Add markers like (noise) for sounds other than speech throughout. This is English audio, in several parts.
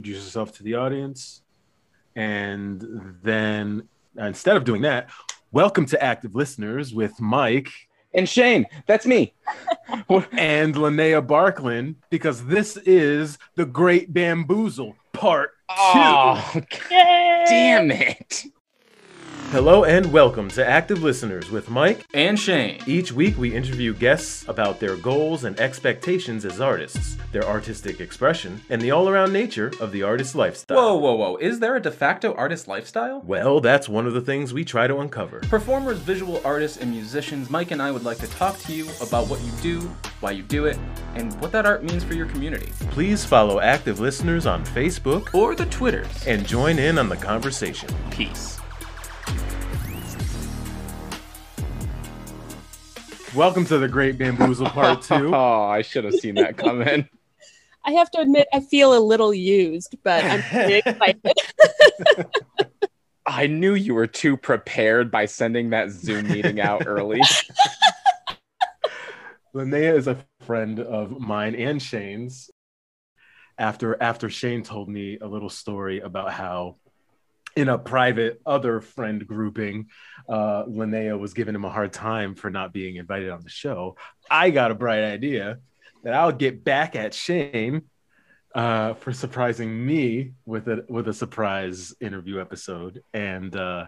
introduce yourself to the audience. And then instead of doing that, welcome to active listeners with Mike And Shane, that's me. (laughs) and Linnea Barkland, because this is the Great Bamboozle Part Two. Oh, damn it. Hello and welcome to Active Listeners with Mike. and Shane. Each week, we interview guests about their goals and expectations as artists, their artistic expression, and the all around nature of the artist's lifestyle. Whoa, whoa, whoa. Is there a de facto artist lifestyle? Well, that's one of the things we try to uncover. Performers, visual artists, and musicians, Mike and I would like to talk to you about what you do, why you do it, and what that art means for your community. Please follow Active Listeners on Facebook Or the Twitters. and join in on the conversation. Peace. Welcome to the Great Bamboozle Part (laughs) 2. Oh, I should have seen that coming. (laughs) I have to admit, I feel a little used, but I'm (laughs) pretty excited. I knew you were too prepared by sending that Zoom meeting out early. Linnea is a friend of mine and Shane's. After after Shane told me a little story about how in a private other friend grouping, uh, Linnea was giving him a hard time for not being invited on the show. I got a bright idea that I'll get back at Shane uh, for surprising me with a with a surprise interview episode, and uh,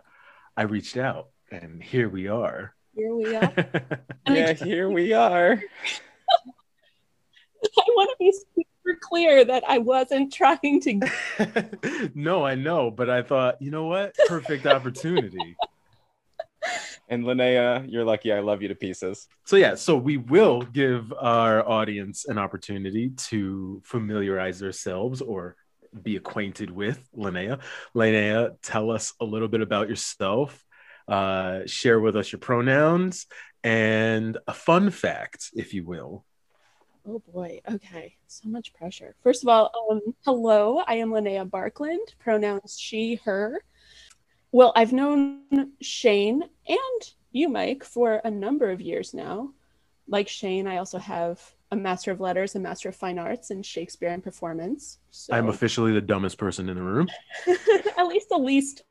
I reached out, and here we are. Here we are. (laughs) Yeah, here we are. (laughs) I want to be super clear that I wasn't trying to. (laughs) no, I know, but I thought, you know what? Perfect opportunity. (laughs) And Linnea, you're lucky I love you to pieces. So yeah, so we will give our audience an opportunity to familiarize themselves or be acquainted with Linnea. Linnea, tell us a little bit about yourself. Uh, share with us your pronouns and a fun fact, if you will. Oh boy. Okay. So much pressure. First of all, um, hello. I am Linnea Barkland. Pronouns she, her. Well, I've known Shane and you, Mike, for a number of years now. Like Shane, I also have a Master of Letters a Master of Fine Arts in Shakespeare and Performance. So I'm officially the dumbest person in the room. (laughs) at least the least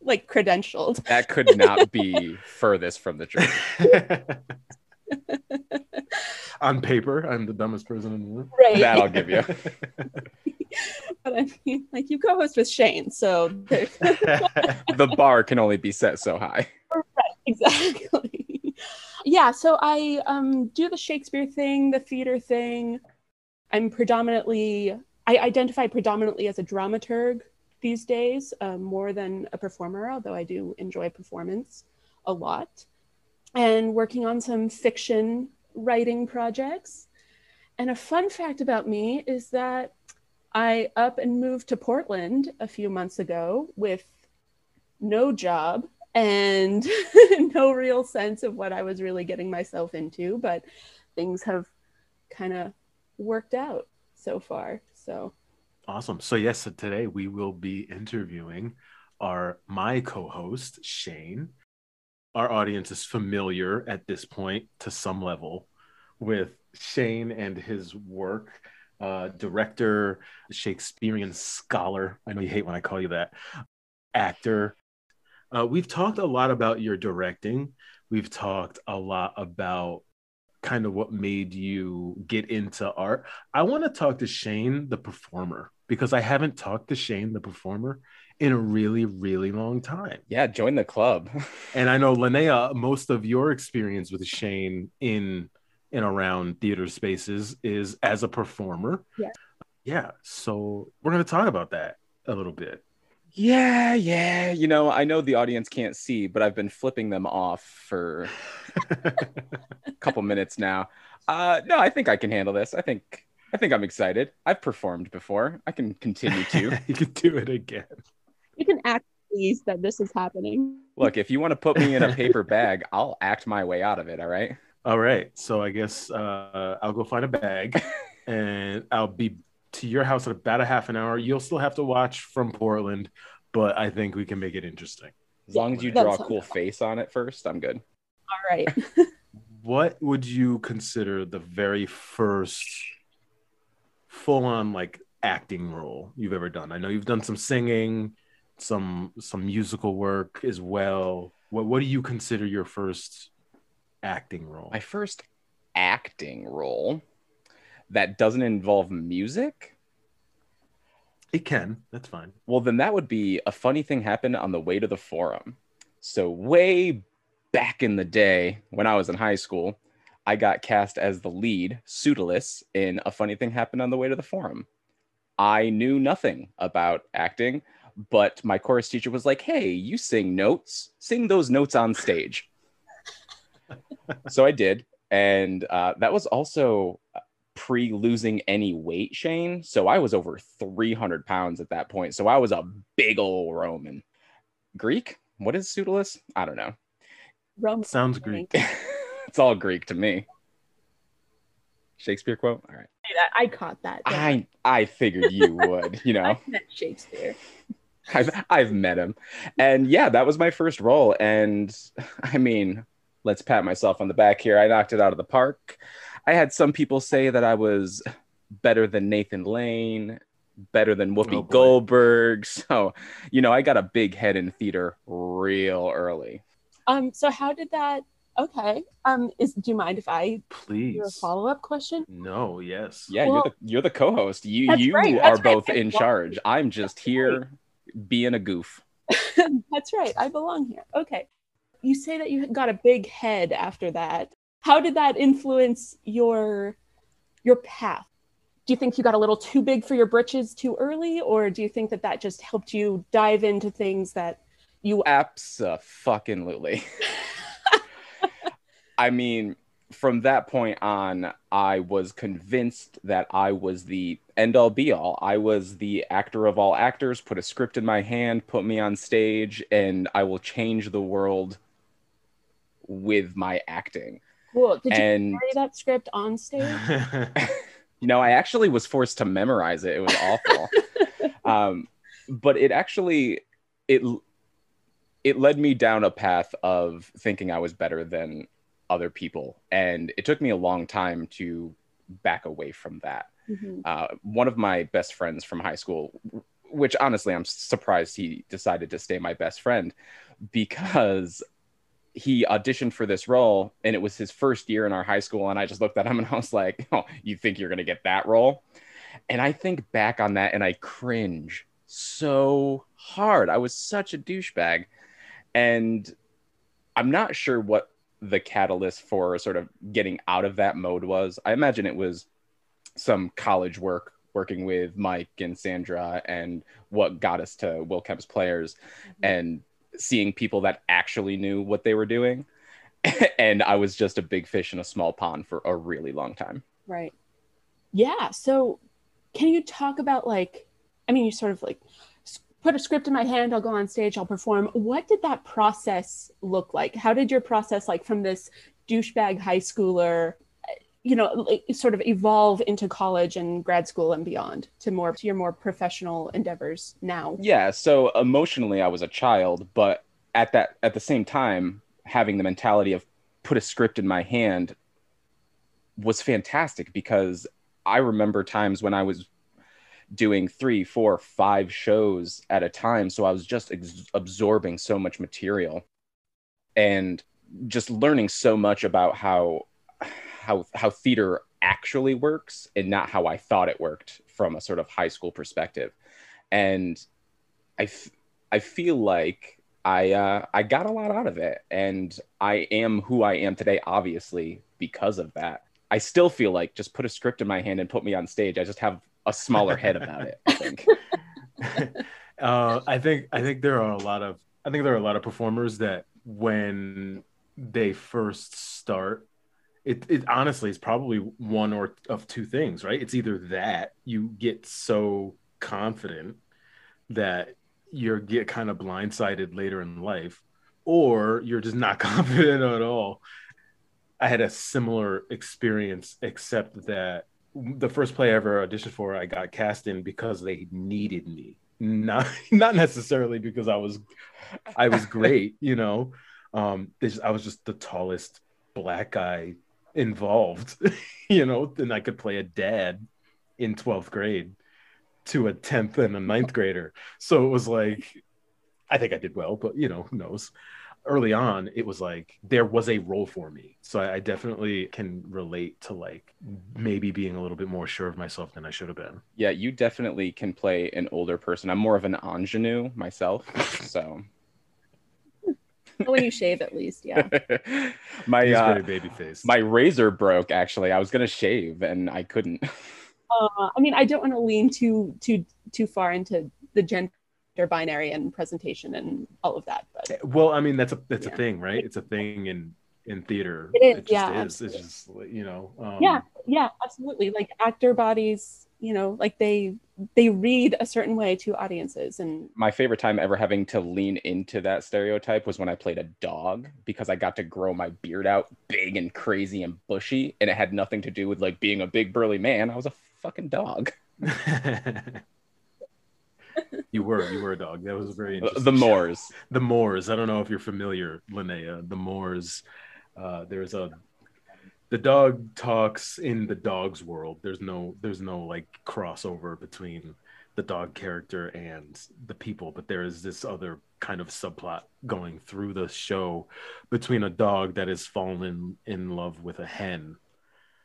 like credentialed. That could not be (laughs) furthest from the truth. (laughs) On paper, I'm the dumbest person in the room. Right. That I'll give you. (laughs) but I mean, like you co-host with Shane, so (laughs) (laughs) The bar can only be set so high. Right, exactly. yeah, so I um do the Shakespeare thing, the theater thing. I'm predominantly I identify predominantly as a dramaturg these days, um, more than a performer, although I do enjoy performance a lot. And working on some fiction writing projects. And a fun fact about me is that I up and moved to Portland a few months ago with no job and (laughs) no real sense of what I was really getting myself into, but things have kind of worked out so far. So, Awesome. So yes, so today we will be interviewing our my co-host Shane. Our audience is familiar at this point to some level with Shane and his work. Uh, director, Shakespearean scholar. I know you hate when I call you that. Actor. Uh, we've talked a lot about your directing. We've talked a lot about kind of what made you get into art. I want to talk to Shane, the performer, because I haven't talked to Shane, the performer, in a really, really long time. Yeah, join the club. (laughs) And I know Linnea, most of your experience with Shane in and around theater spaces is as a performer. Yeah. Yeah. So we're going to talk about that a little bit. Yeah, yeah. You know, I know the audience can't see, but I've been flipping them off for (laughs) a couple minutes now. Uh no, I think I can handle this. I think I think I'm excited. I've performed before. I can continue to. (laughs) you can do it again. You can act pleased that this is happening. Look, if you want to put me in a paper bag, I'll act my way out of it, all right? All right. So I guess uh, I'll go find a bag (laughs) and I'll be to your house in about a half an hour. You'll still have to watch from Portland, but I think we can make it interesting. As long as you draw a cool face on it first, I'm good. All right. (laughs) What would you consider the very first full on like acting role you've ever done? I know you've done some singing, some some musical work as well. What what do you consider your first acting role? My first acting role that doesn't involve music. It can. That's fine. Well, then that would be a funny thing happened on the way to the forum. So way back in the day when I was in high school, I got cast as the lead, Pseudolus, in A Funny Thing Happened on the Way to the Forum. I knew nothing about acting, but my chorus teacher was like, hey, you sing notes, sing those notes on stage. (laughs) so I did. And uh, that was also pre losing any weight, Shane. So I was over 300 pounds at that point. So I was a big old Roman. Greek? What is Pseudolus? I don't know. Rum Sounds Greek. (laughs) it's all Greek to me. Shakespeare quote? All right. I caught that. I I figured you would, you (laughs) know. I Shakespeare. (laughs) I've I've met him. And yeah, that was my first role. And (laughs) I mean, let's pat myself on the back here. I knocked it out of the park. I had some people say that I was better than Nathan Lane, better than Whoopi Oh. Goldberg. (laughs) So, you know, I got a big head in theater real early. Um, so how did that? Okay. Um, is do you mind if I Please. do a follow up question? No, yes. Yeah, Well- you're the you're the co-host. You you right, are that's right, both in charge. I'm just That's here being a goof. (laughs) That's right. I belong here. Okay. You say that you got a big head after that. How did that influence your your path? Do you think you got a little too big for your britches too early, or do you think that that just helped you dive into things that you? Absolutely. (laughs) I mean, from that point on, I was convinced that I was the end all be all. I was the actor of all actors, put a script in my hand, put me on stage, and I will change the world with my acting. Cool. Did you And carry that script on stage? (laughs) no, I actually was forced to memorize it. It was awful. (laughs) um, but it actually it it led me down a path of thinking I was better than other people, and it took me a long time to back away from that. Mhm. Uh, one of my best friends from high school, which honestly I'm surprised he decided to stay my best friend, because he auditioned for this role and it was his first year in our high school. And i just looked at him and i was like (laughs) oh you think you're going to get that role? And i think back on that and i cringe so hard. I was such a douchebag. And i'm not sure what the catalyst for sort of getting out of that mode was i imagine it was some college work working with mike and sandra and what got us to will kemp's players mm-hmm. and seeing people that actually knew what they were doing. (laughs) and I was just a big fish in a small pond for a really long time. Right. Yeah. So, can you talk about like, I mean, you sort of like put a script in my hand, I'll go on stage, I'll perform. What did that process look like? How did your process, like from this douchebag high schooler, you know, like, sort of evolve into college and grad school and beyond to more to your more professional endeavors now? Yeah, so emotionally I was a child, but at that at the same time having the mentality of put a script in my hand was fantastic because I remember times when I was doing three, four, five shows at a time. So I was just ex- absorbing so much material and just learning so much about how how how theater actually works and not how I thought it worked from a sort of high school perspective. And I, f- I feel like I uh, I got a lot out of it, and I am who I am today, obviously because of that. I still feel like just put a script in my hand and put me on stage. I just have a smaller head about it. I think. (laughs) uh, I think I think there are a lot of I think there are a lot of performers that when they first start, it it honestly is probably one or of two things, right? It's either that you get so confident that you get kind of blindsided later in life, or you're just not (laughs) confident at all. I had a similar experience, except that the first play I ever auditioned for, I got cast in because they needed me, not (laughs) not necessarily because I was I was great, you know. Um, just, I was just the tallest black guy involved, (laughs) you know, and I could play a dad in twelfth grade, to a 10th and a ninth grader. So it was like, I think I did well, but you know, who knows? Early on, it was like there was a role for me. So I, I definitely can relate to like maybe being a little bit more sure of myself than I should have been. Yeah, you definitely can play an older person. I'm more of an ingenue myself, so when you shave, at least, yeah. (laughs) my uh, very baby face my razor broke. Actually, I was gonna shave and I couldn't. Uh, I mean, I don't want to lean too too too far into the gender binary and presentation and all of that, but well, I mean, that's a that's Yeah. a thing, right? It's a thing in in theater. It is, just yeah, is. It's just you know. Um, yeah, yeah, absolutely. Like actor bodies, you know, like they they read a certain way to audiences, and My favorite time ever having to lean into that stereotype was when I played a dog because I got to grow my beard out big and crazy and bushy, and it had nothing to do with like being a big burly man. I was a fucking dog. (laughs) you were you were a dog. That was very interesting. The. Moors. the Moors. I don't know if you're familiar, Linnea. The Moors. Uh, there's a the dog talks in the dog's world. There's no there's no like crossover between the dog character and the people, but there is this other kind of subplot going through the show between a dog that has fallen in, in love with a hen.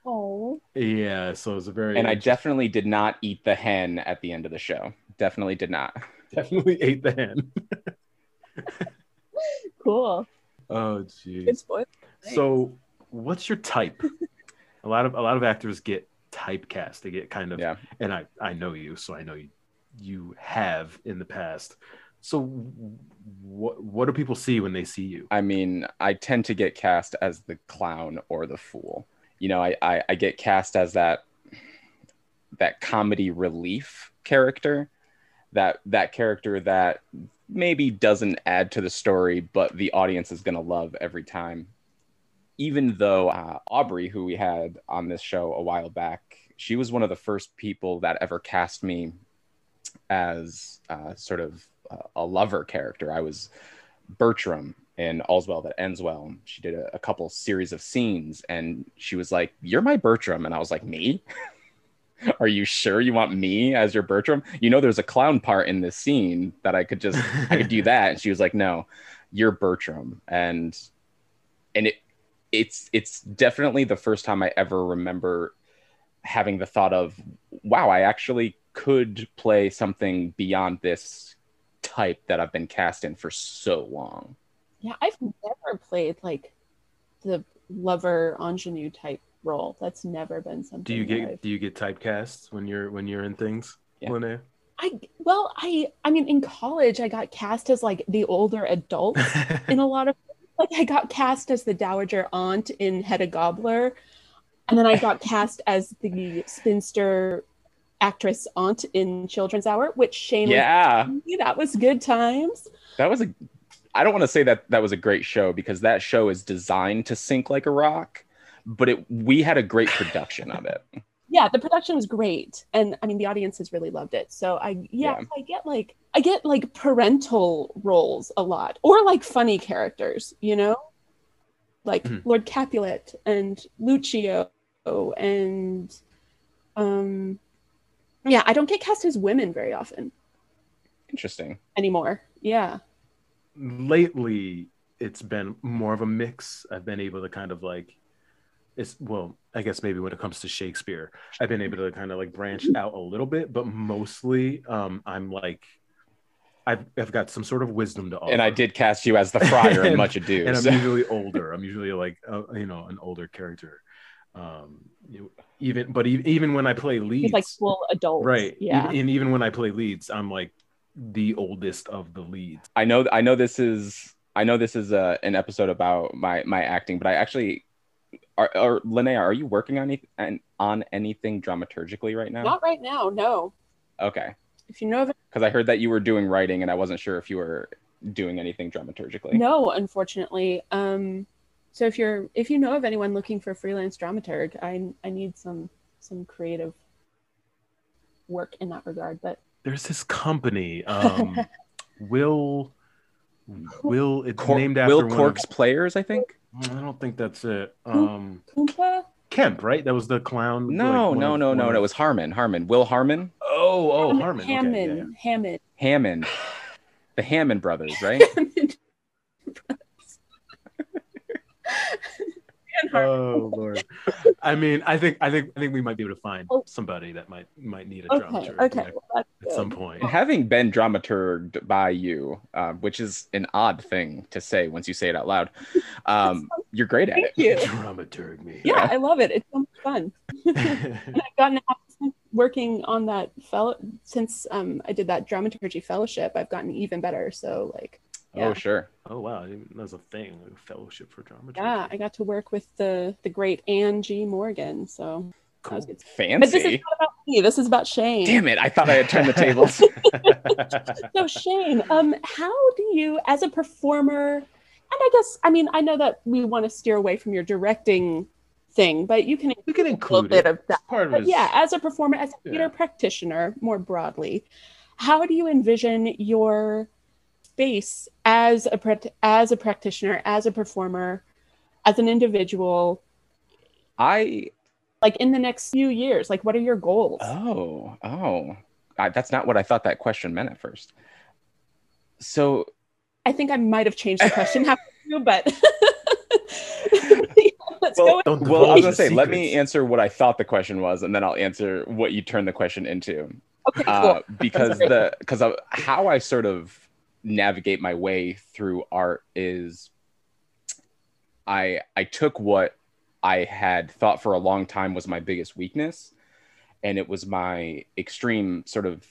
Oh, Yeah, so it's a very And I definitely did not eat the hen at the end of the show. Definitely did not. (laughs) definitely ate the hen. (laughs) cool, Oh geez. spoil. So, what's your type? a lot of a lot of actors get typecast. They get kind of, Yeah. and I I know you, so I know you you have in the past. So, what what do people see when they see you? I mean, I tend to get cast as the clown or the fool. You know, I, I, I get cast as that that comedy relief character, that that character that maybe doesn't add to the story, but the audience is gonna love every time. Even though uh, Aubrey, who we had on this show a while back, she was one of the first people that ever cast me as uh, sort of a lover character. I was Bertram in All's Well That Ends Well. She did a, a couple series of scenes and she was like, You're my Bertram. And I was like, Me? (laughs) Are you sure you want me as your Bertram? You know, there's a clown part in this scene that I could just, I could do (laughs) that. And she was like, No, you're Bertram. And, and it, it's, it's definitely the first time I ever remember having the thought of, wow, I actually could play something beyond this type that I've been cast in for so long. Yeah, I've never played like the lover ingenue type role. That's never been something. Do you get I've- do you get typecast when you're when you're in things, Yeah. Linnea? I well, I I mean, in college, I got cast as like the older adult (laughs) in a lot of like I got cast as the dowager aunt in Hedda Gabler, and then I got cast as the spinster actress aunt in Children's Hour, which Shane Yeah, me that was good times. that was a. I don't want to say that that was a great show because that show is designed to sink like a rock, but it we had a great production of it. (laughs) yeah the production was great and i mean the audiences really loved it so i yeah, Yeah. i get like i get like parental roles a lot or like funny characters you know like Mhm. lord capulet and lucio and um yeah i don't get cast as women very often Interesting. anymore yeah Lately, it's been more of a mix. I've been able to kind of like, it's well, I guess maybe when it comes to Shakespeare, I've been able to kind of like branch out a little bit, but mostly, um, I'm like, I've I've got some sort of wisdom to offer. And I did cast you as the friar in (laughs) And- Much Ado. and I'm usually older. I'm usually like uh, you know an older character. Um, you even but e- even when I play leads, he's like full adult right? yeah Even, and even when I play leads, I'm like the oldest of the leads. I know I know this is I know this is a, an episode about my my acting, but I actually are, are Linnea, are you working on any, on anything dramaturgically right now? not right now no Okay, if you know of because I heard that you were doing writing, and I wasn't sure if you were doing anything dramaturgically. No, unfortunately. Um, so if you're if you know of anyone looking for freelance dramaturg, I I need some some creative work in that regard. But There's this company, um, (laughs) Will. Will it's Cor- named after Will one of- Cork's players, I think. I don't think that's it. Um, Oompa? Kemp, right? That was the clown. No, like, one no, of- no, no. It was Harmon. Harmon. Will Harmon. Oh, Oh, Harmon. Okay, yeah, Hammond. yeah. Hammond. Hammond, (sighs) the Hammond brothers, right? (laughs) Hammond. And Harmon. Oh Lord. I mean, I think I think I think we might be able to find Oh. somebody that might might need a Okay. dramaturg Okay. yeah, Well, that's at some point. Having been dramaturged by you, uh, which is an odd thing to say once you say it out loud, um, you're great at Thank it. you. Dramaturg me. Yeah, I love it. It's so much fun. (laughs) and I've gotten since working on that fellow since um, I did that dramaturgy fellowship. I've gotten even better. So like, Oh, sure. oh wow, I didn't there's a thing, a fellowship for dramaturgy. yeah, I got to work with the the great Angie Morgan. So that cool. was good. But this is not about me. This is about Shane. Damn it. I thought I had turned the tables. (laughs) (laughs) So Shane, um, how do you, as a performer, and I guess I mean I know that we want to steer away from your directing thing, but you can you can include a little include bit of that. Part of But his yeah, as a performer, as a Yeah. theater practitioner, more broadly, how do you envision your space as a as a practitioner, as a performer, as an individual, I like in the next few years? Like, what are your goals? Oh, oh, I, that's not what I thought that question meant at first. So, I think I might have changed the (laughs) question halfway through, but (laughs) let's well, go. Well, I was gonna the say, let me answer what I thought the question was, and then I'll answer what you turned the question into. Okay, cool. Uh, because (laughs) the because of how I sort of navigate my way through art is, I I took what I had thought for a long time was my biggest weakness, and it was my extreme sort of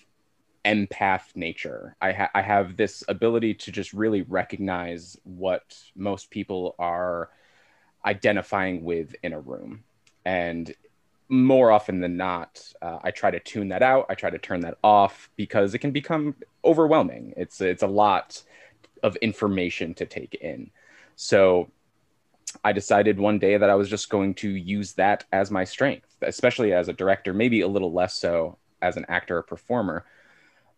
empath nature. I, ha- I have this ability to just really recognize what most people are identifying with in a room. And more often than not, uh, I try to tune that out. I try to turn that off because it can become overwhelming. It's, it's a lot of information to take in. So I decided one day that I was just going to use that as my strength, especially as a director, maybe a little less so as an actor or performer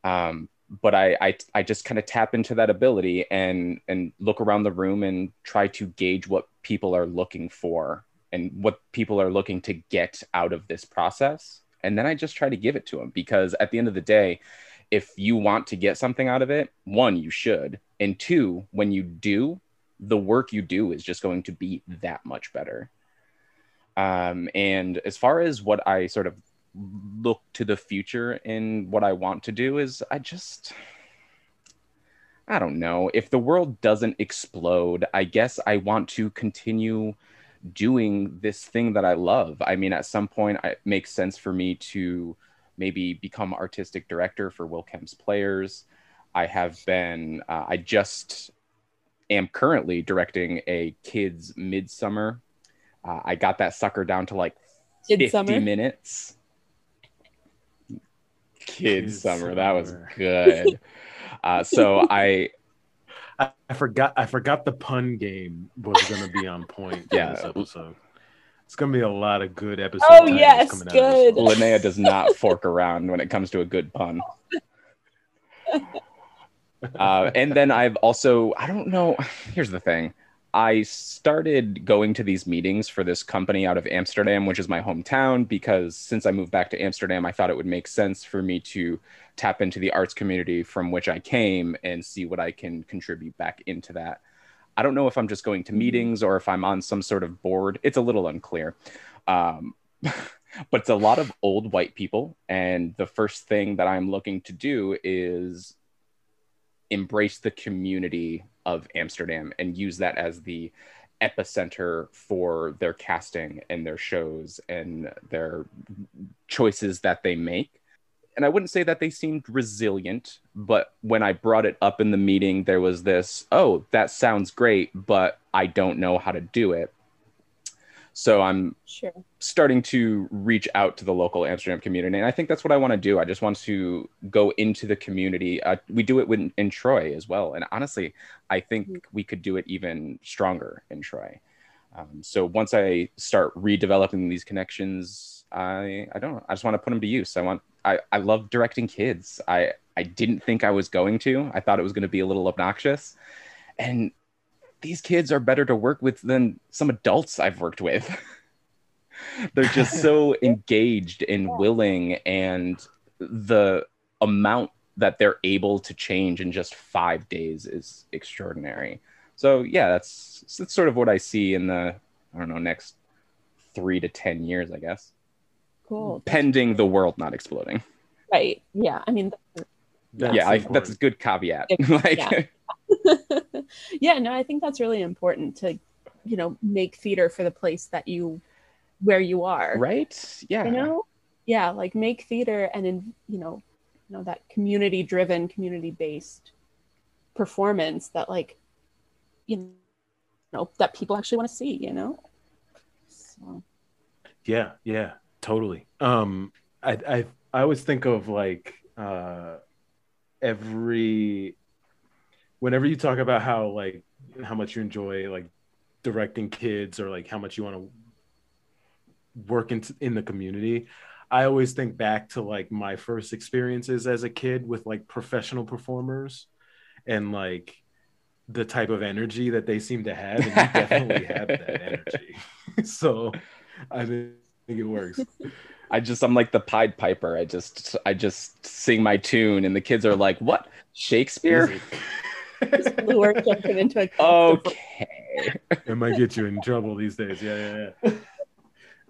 um, but I, I I just kind of tap into that ability and and look around the room and try to gauge what people are looking for and what people are looking to get out of this process and then I just try to give it to them because at the end of the day if you want to get something out of it one you should and two when you do the work you do is just going to be that much better um, and as far as what I sort of look to the future in what I want to do is I just I don't know. If the world doesn't explode, I guess I want to continue doing this thing that I love. I mean, at some point, it makes sense for me to maybe become artistic director for Will Kemp's Players. I have been, uh, I just am currently directing a kids' midsummer. Uh, I got that sucker down to like 50 Midsummer. minutes. Kids summer, that was good. Uh, so (laughs) I, I, I forgot I forgot the pun game was gonna be on point for Yeah. This episode. It's gonna be a lot of good episodes. Oh, yes, good. Linnea does not (laughs) fork around when it comes to a good pun. (laughs) Uh, and then I've also, I don't know, (sighs) here's the thing. I started going to these meetings for this company out of Amsterdam, which is my hometown, because since I moved back to Amsterdam, I thought it would make sense for me to tap into the arts community from which I came and see what I can contribute back into that. I don't know if I'm just going to meetings or if I'm on some sort of board. It's a little unclear. Um, (laughs) but it's a lot of old white people. And the first thing that I'm looking to do is embrace the community of Amsterdam and use that as the epicenter for their casting and their shows and their choices that they make. And I wouldn't say that they seemed resilient, but when I brought it up in the meeting, there was this, oh, that sounds great, but I don't know how to do it. So I'm Sure. starting to reach out to the local Amsterdam community. And I think that's what I want to do. I just want to go into the community. Uh, we do it with, in Troy as well. And honestly, I think we could do it even stronger in Troy. Um, so once I start redeveloping these connections, I, I don't know. I just want to put them to use. I want, I, I love directing kids. I, I didn't think I was going to, I thought it was going to be a little obnoxious. And these kids are better to work with than some adults I've worked with. (laughs) They're just so (laughs) engaged and willing and the amount that they're able to change in just five days is extraordinary. So yeah, that's that's sort of what I see in the I don't know next three to ten years, I guess, Cool. pending the world not exploding. Right. Yeah. I mean, That's yeah, I, that's a good caveat. (laughs) Like, Yeah. (laughs) yeah, no, I think that's really important to, you know, make theater for the place that you, where you are. right? Yeah. You know, yeah, like make theater and in, you know, you know that community-driven, community-based performance that, like, you know, that people actually want to see. You know. So, Yeah, yeah, totally. Um, I I I always think of like uh, every whenever you talk about how like how much you enjoy like directing kids or like how much you want to work in in the community. I always think back to like my first experiences as a kid with like professional performers and like the type of energy that they seem to have and you definitely have that (laughs) energy. (laughs) so I think it works. I just I'm like the Pied Piper. I just I just sing my tune, and the kids are like, "What Shakespeare?" just lure jumping into a Okay. It might get you in trouble these days. Yeah, yeah, yeah.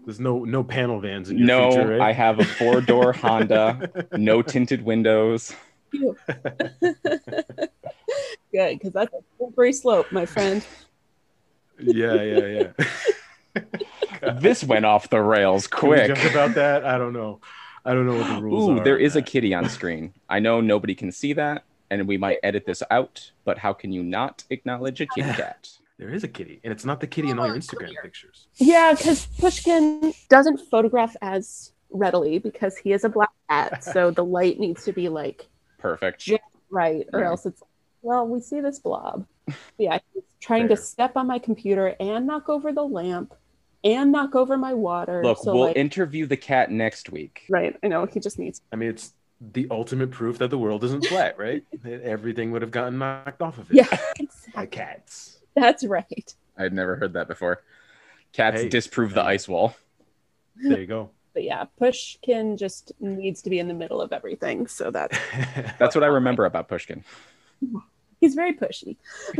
There's no no panel vans in your No, future, right? I have a four door Honda, no tinted windows. (laughs) Good, because that's a slippery slope, my friend. yeah, yeah, yeah. This went off the rails Can we quick. joke about that? I don't know. I don't know what the rules Ooh, are. there on is a kitty on screen. I know nobody can see that, and we might edit this out, but how can you not acknowledge a kitty (sighs) cat? There is a kitty, and it's not the kitty in all your Instagram pictures. Yeah, because Pushkin doesn't photograph as readily because he is a black cat, (laughs) so the light needs to be like Perfect. Yeah. right, or Yeah. else it's well, we see this blob. (laughs) Yeah, he's trying to step on my computer and knock over the lamp and knock over my water. Look, so we'll like, interview the cat next week. right, I know he just needs. I mean, it's the ultimate proof that the world isn't (laughs) flat, right? That Everything would have gotten knocked off of it Yeah, (laughs) by cats. That's right. I'd never heard that before. Cats Hey, disprove the ice wall. There you go. (laughs) But yeah, Pushkin just needs to be in the middle of everything, so that That's what I remember about Pushkin. He's very pushy, (laughs)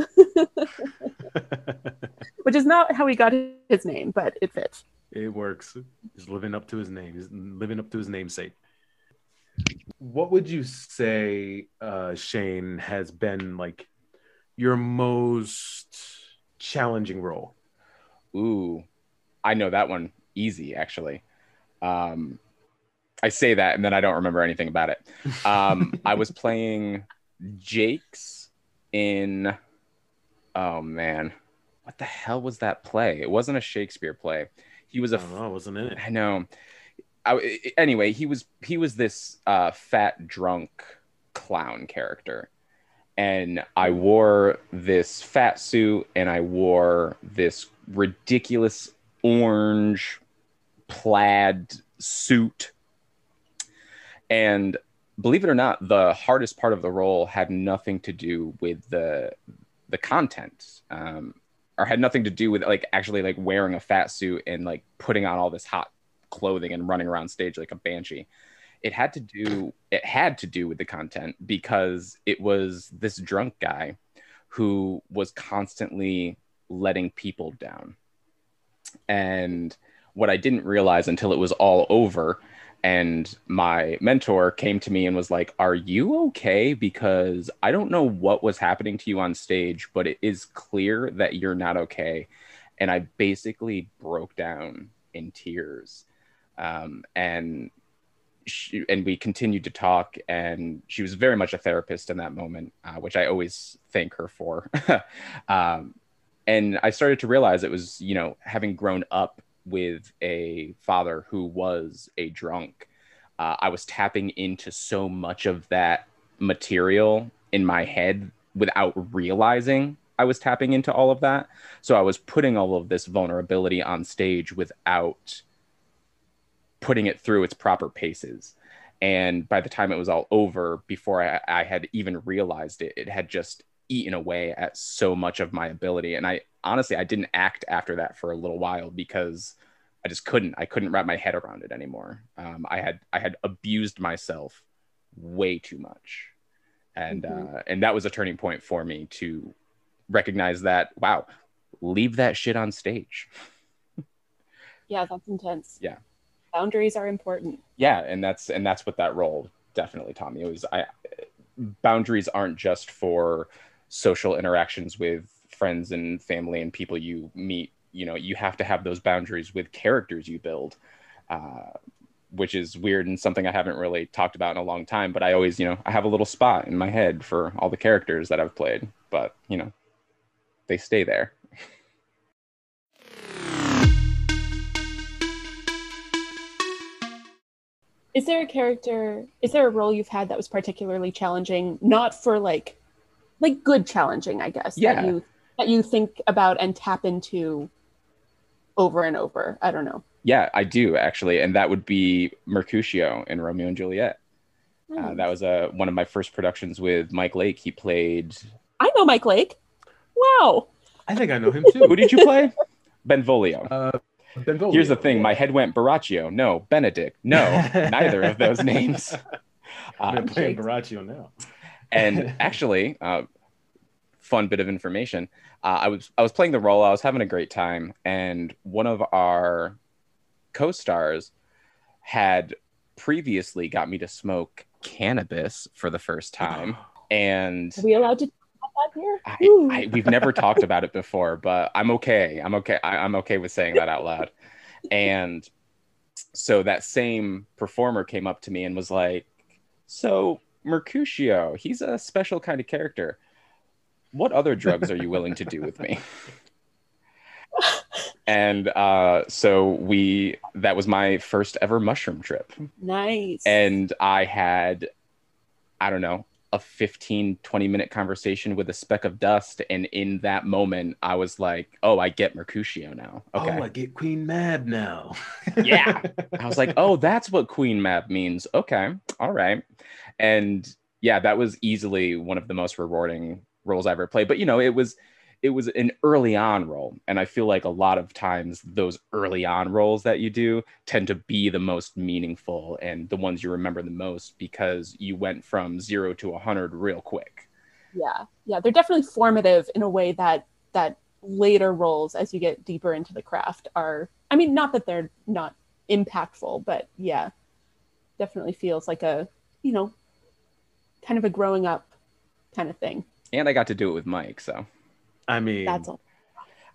which is not how he got his name, but it fits. it works. He's living up to his name. He's living up to his namesake. What would you say, uh, Shane, has been like your most challenging role? Ooh, I know that one easy actually. Um, I say that and then I don't remember anything about it. Um, I was playing Jake's in. Oh man, what the hell was that play? It wasn't a Shakespeare play. He was I a don't know. Wasn't in it. I know. I, anyway, he was he was this uh, fat drunk clown character, and I wore this fat suit, and I wore this ridiculous orange plaid suit, and believe it or not, the hardest part of the role had nothing to do with the the content. Um, or had nothing to do with like actually like wearing a fat suit and like putting on all this hot clothing and running around stage like a banshee it had to do it had to do with the content because it was this drunk guy who was constantly letting people down and what i didn't realize until it was all over and my mentor came to me and was like are you okay? Because i don't know what was happening to you on stage but it is clear that you're not okay. And i basically broke down in tears. Um, and she, and we continued to talk and she was very much a therapist in that moment uh, which i always thank her for. (laughs) Um, and i started to realize it was you know having grown up with a father who was a drunk uh, i was tapping into so much of that material in my head without realizing i was tapping into all of that so i was putting all of this vulnerability on stage without putting it through its proper paces. And by the time it was all over, before I, I had even realized it, it had just eaten away at so much of my ability. And I honestly, I didn't act after that for a little while because I just couldn't. I couldn't wrap my head around it anymore. Um, I had I had abused myself way too much, and Mhm. uh, and that was a turning point for me to recognize that wow, leave that shit on stage. Yeah, that's intense. Yeah. Boundaries are important. Yeah, and that's and that's what that role definitely taught me. It was I boundaries aren't just for social interactions with friends and family and people you meet. You know, you have to have those boundaries with characters you build. Uh, which is weird and something I haven't really talked about in a long time. But I always, you know, I have a little spot in my head for all the characters that I've played. But you know, they stay there. Is there a character, is there a role you've had that was particularly challenging? Not for like, like good challenging, I guess. Yeah. That you that you think about and tap into over and over. I don't know. Yeah, I do actually, and that would be Mercutio in Romeo and Juliet. Uh, that was uh, one of my first productions with Mike Lake. He played. I know Mike Lake. Wow. I think I know him too. Who did you play? (laughs) Benvolio. Uh, Benvolio. Here's the thing: my head went Borachio. No, Benedict. No, (laughs) neither of those names. I'm Uh, playing Borachio now. and (laughs) actually, uh, fun bit of information. Uh, I was I was playing the role. I was having a great time, and one of our co-stars had previously got me to smoke cannabis for the first time, (gasps) and Are we allowed to talk about that here? I, I, we've never talked about it before, but I'm okay. I'm okay. I, I'm okay with saying that out loud. And so that same performer came up to me and was like, "So Mercutio, he's a special kind of character. What other drugs are you willing to do with me?" and uh, so we that was my first ever mushroom trip nice. and I had, I don't know, a 15, 20 minute conversation with a speck of dust. And in that moment, I was like, oh, I get Mercutio now. Okay. Oh, I get Queen Mab now. Yeah. (laughs) I was like, oh, that's what Queen mab means. Okay. All right. And yeah, that was easily one of the most rewarding roles I ever played. But you know, it was it was an early on role. And I feel like a lot of times those early on roles that you do tend to be the most meaningful and the ones you remember the most because you went from zero to a hundred real quick. yeah, yeah, they're definitely formative in a way that that later roles, as you get deeper into the craft, are. I mean, not that they're not impactful, but yeah, definitely feels like a you know, kind of a growing up kind of thing. And I got to do it with Mike. So I mean, That's all.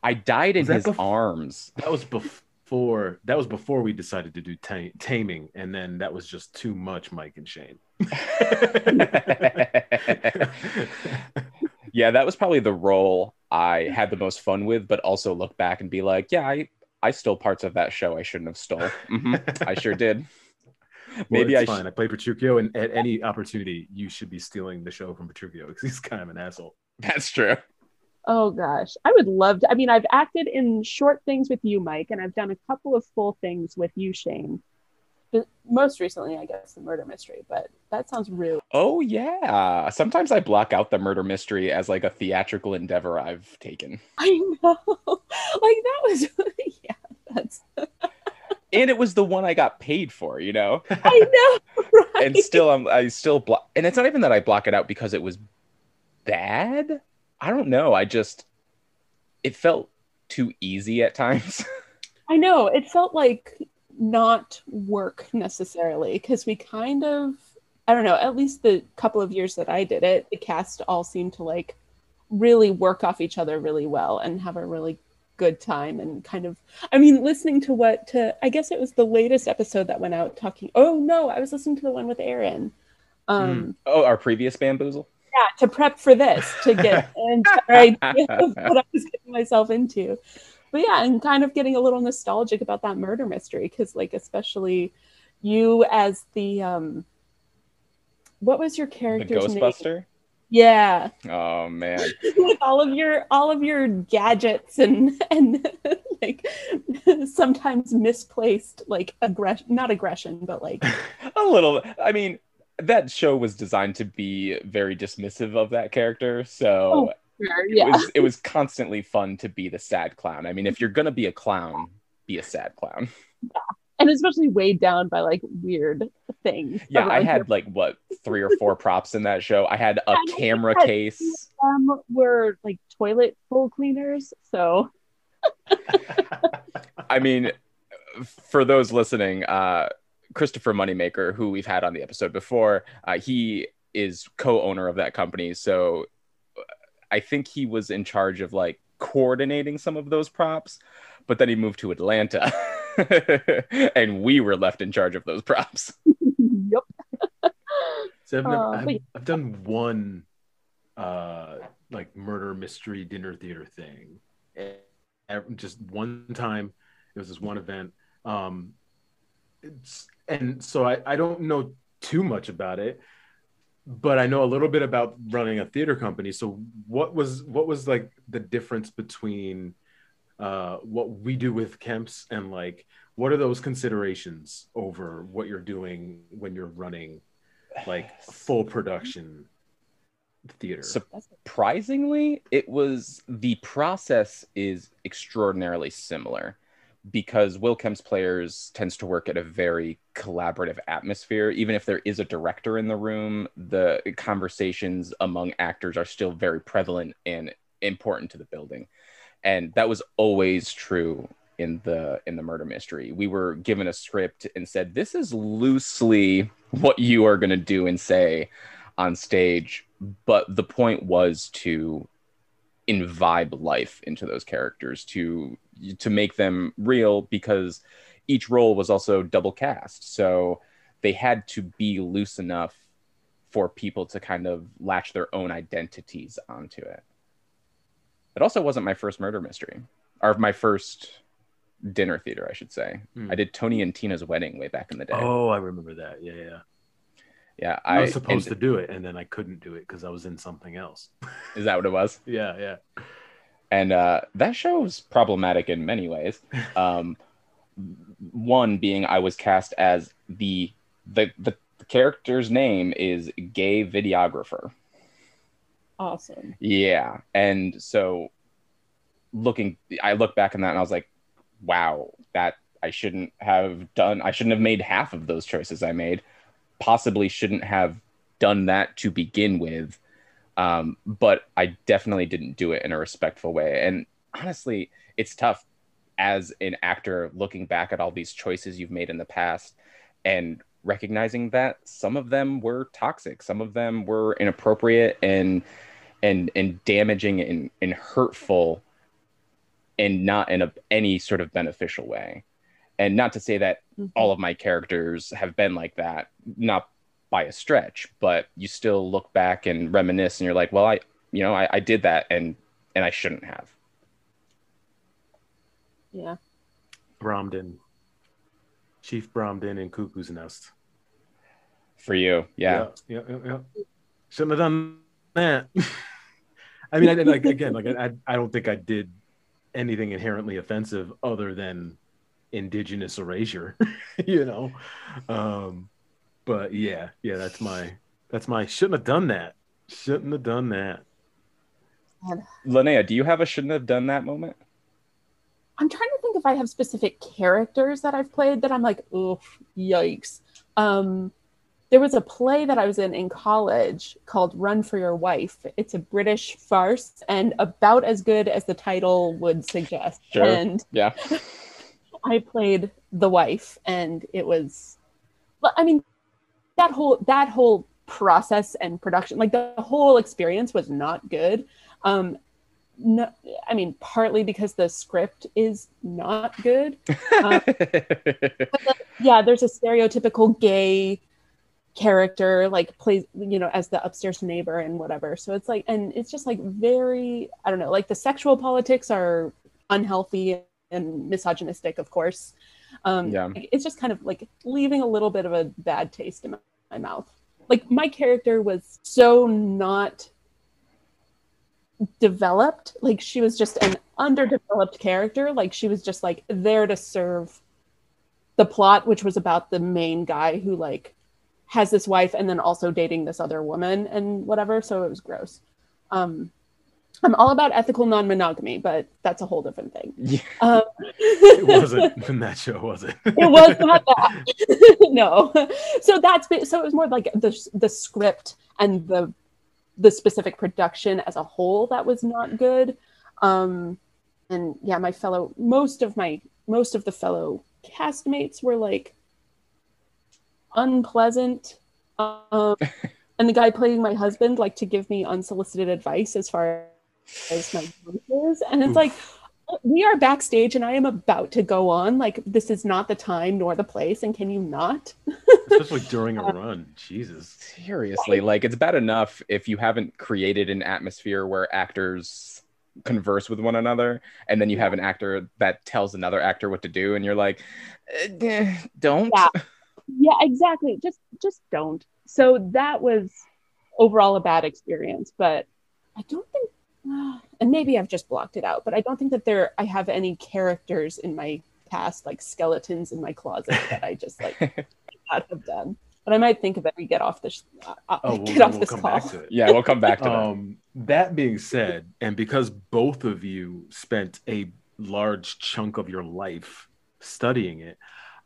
I died in Was that his bef- arms. that was before. That was before we decided to do ta- taming, and then that was just too much, Mike and Shane. (laughs) yeah, that was probably the role I had the most fun with, but also look back and be like, yeah, I, I stole parts of that show I shouldn't have stole. Mhm, I sure did. (laughs) Maybe well, I it's sh- I play Petruchio, and at any opportunity, you should be stealing the show from Petruchio because he's kind of an asshole. (laughs) That's true. Oh gosh, I would love to. I mean, I've acted in short things with you, Mike, and I've done a couple of full things with you, Shane. But most recently, I guess, the murder mystery. But that sounds really Oh yeah. Sometimes I block out the murder mystery as like a theatrical endeavor I've taken. I know. (laughs) like that was yeah, that's And it was the one I got paid for, you know? (laughs) I know, right? and still I'm I still block and it's not even that I block it out because it was bad. I don't know. I just it felt too easy at times. (laughs) I know. It felt like not work necessarily because we kind of I don't know, at least the couple of years that I did it, the cast all seemed to like really work off each other really well and have a really good time and kind of I mean listening to what to I guess it was the latest episode that went out talking oh no, I was listening to the one with Aaron. Um oh, our previous bamboozle. yeah, to prep for this, to get (laughs) an idea of what I was getting myself into. But yeah, and kind of getting a little nostalgic about that murder mystery because, like, especially you as the um, what was your The character's name? Yeah, Oh man. (laughs) with all of your all of your gadgets and (laughs) and like sometimes misplaced like aggression, not aggression, but like (laughs) a little I mean that show was designed to be very dismissive of that character, so Oh, it yeah, was it was constantly fun to be the sad clown. I mean, if you're gonna be a clown, be a sad clown. And especially weighed down by like weird things. Yeah, I had like what three or (laughs) four props in that show. I had a Yeah, camera yeah. case. some were like toilet bowl cleaners. So (laughs) I mean, for those listening, uh, Christopher Moneymaker, who we've had on the episode before, uh, he is co-owner of that company. So uh, I think he was in charge of like coordinating some of those props, but then he moved to Atlanta, (laughs) (laughs) and we were left in charge of those props. (laughs) yep. So I've, never, Uh, I've, but- I've done one uh like murder mystery dinner theater thing. Ev- Just one time. It was this one event. Um it's and so I, I don't know too much about it, but I know a little bit about running a theater company. So what was what was like the difference between uh what we do with Kemps and like what are those considerations over what you're doing when you're running like full production theater. surprisingly it was the process is extraordinarily similar because will kemp's players tends to work at a very collaborative atmosphere even if there is a director in the room the conversations among actors are still very prevalent and important to the building and that was always true in the in the murder mystery. We were given a script and said this is loosely what you are going to do and say on stage. But the point was to imbibe life into those characters to to make them real because each role was also double cast. So they had to be loose enough for people to kind of latch their own identities onto it it also wasn't my first murder mystery or my first dinner theater i should say Hmm. i did tony and tina's wedding way back in the day Oh, I remember that. Yeah, yeah. yeah I, i was supposed and- to do it, and then I couldn't do it because I was in something else. is that what it was (laughs) yeah, yeah. and uh, that show's problematic in many ways. (laughs) Um, one being I was cast as the the the character's name is gay videographer. Awesome. Yeah, and so looking, I look back on that and I was like, wow, that I shouldn't have done. I shouldn't have made half of those choices I made. Possibly shouldn't have done that to begin with. Um, but I definitely didn't do it in a respectful way. And honestly, it's tough as an actor looking back at all these choices you've made in the past and recognizing that some of them were toxic, some of them were inappropriate and and and damaging and, and hurtful and not in a, any sort of beneficial way. And not to say that Mhm. all of my characters have been like that, not by a stretch, but you still look back and reminisce and you're like, well, I, you know, I, I did that and, and I shouldn't have. Yeah. Bromden, Chief Bromden, and Cuckoo's Nest. For you. Yeah. yeah, yeah, yeah. Shouldn't have done that. I mean, I did like again, like I, I don't think I did anything inherently offensive other than indigenous erasure, (laughs) you know. Um, but yeah, yeah, that's my that's my shouldn't have done that. Shouldn't have done that. Linnea, do you have a shouldn't have done that moment? I'm trying to think if I have specific characters that I've played that I'm like, oof, yikes. Um, there was a play that I was in in college called Run for Your Wife. It's a British farce and about as good as the title would suggest. Sure. And Yeah. (laughs) I played the wife, and it was, but I mean, that whole that whole process and production, like the whole experience, was not good. Um, no, I mean, partly because the script is not good. (laughs) Um, yeah, there's a stereotypical gay character like plays you know as the upstairs neighbor and whatever. So it's like and it's just like very i don't know like the sexual politics are unhealthy and misogynistic of course. Um Yeah. like, it's just kind of like leaving a little bit of a bad taste in my, my mouth. Like my character was so not developed. Like she was just an underdeveloped character. Like she was just like there to serve the plot which was about the main guy who like has this wife and then also dating this other woman and whatever so it was gross um I'm all about ethical non-monogamy, but that's a whole different thing. (laughs) Yeah. Um, It wasn't in (laughs) (laughs) that show, was it? it was not that. no. So that's so it was more like the the script and the the specific production as a whole that was not good. Um, and yeah, my fellow most of my most of the fellow castmates were like unpleasant. Um, (laughs) and the guy playing my husband like to give me unsolicited advice as far as my is, and it's Oof. like we are backstage and I am about to go on. Like, this is not the time nor the place. And can you not? (laughs) Especially during a run. Jesus. Seriously, like it's bad enough if you haven't created an atmosphere where actors converse with one another and then you have an actor that tells another actor what to do and you're like "Eh, don't Yeah. (laughs) Yeah, exactly. Just, just don't. So that was overall a bad experience. But I don't think, (sighs) and maybe I've just blocked it out, but I don't think that there, I have any characters in my past, like skeletons in my closet (laughs) that I just like not have done. But I might think of it. We get off this. Uh, uh, Oh, we'll, get off we'll this come call. back to it. yeah we'll come back to that Um, that being said, and because both of you spent a large chunk of your life studying it,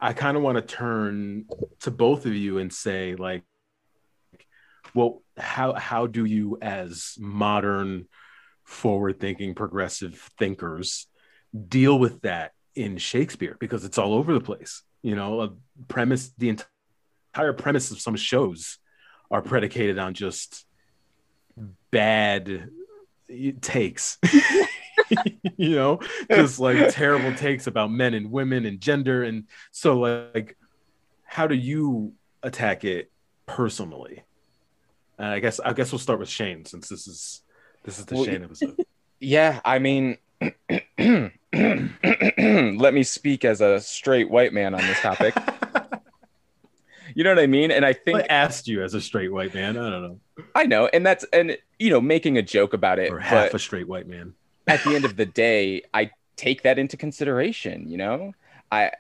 I kind of want to turn to both of you and say, like, well, how how do you, as modern, forward-thinking, progressive thinkers, deal with that in Shakespeare? Because it's all over the place. You know, a premise, the entire premise of some shows are predicated on just bad takes (laughs) (laughs) you know just like terrible takes about men and women and gender. And so like how do you attack it personally? And i guess i guess we'll start with shane since this is this is the Well, shane episode. Yeah, I mean, (clears throat) let me speak as a straight white man on this topic. (laughs) You know what I mean? And I think i asked you as a straight white man. I don't know. I know, and that's and you know, making a joke about it, or half but a straight white man at the end of the day, I take that into consideration. You know, I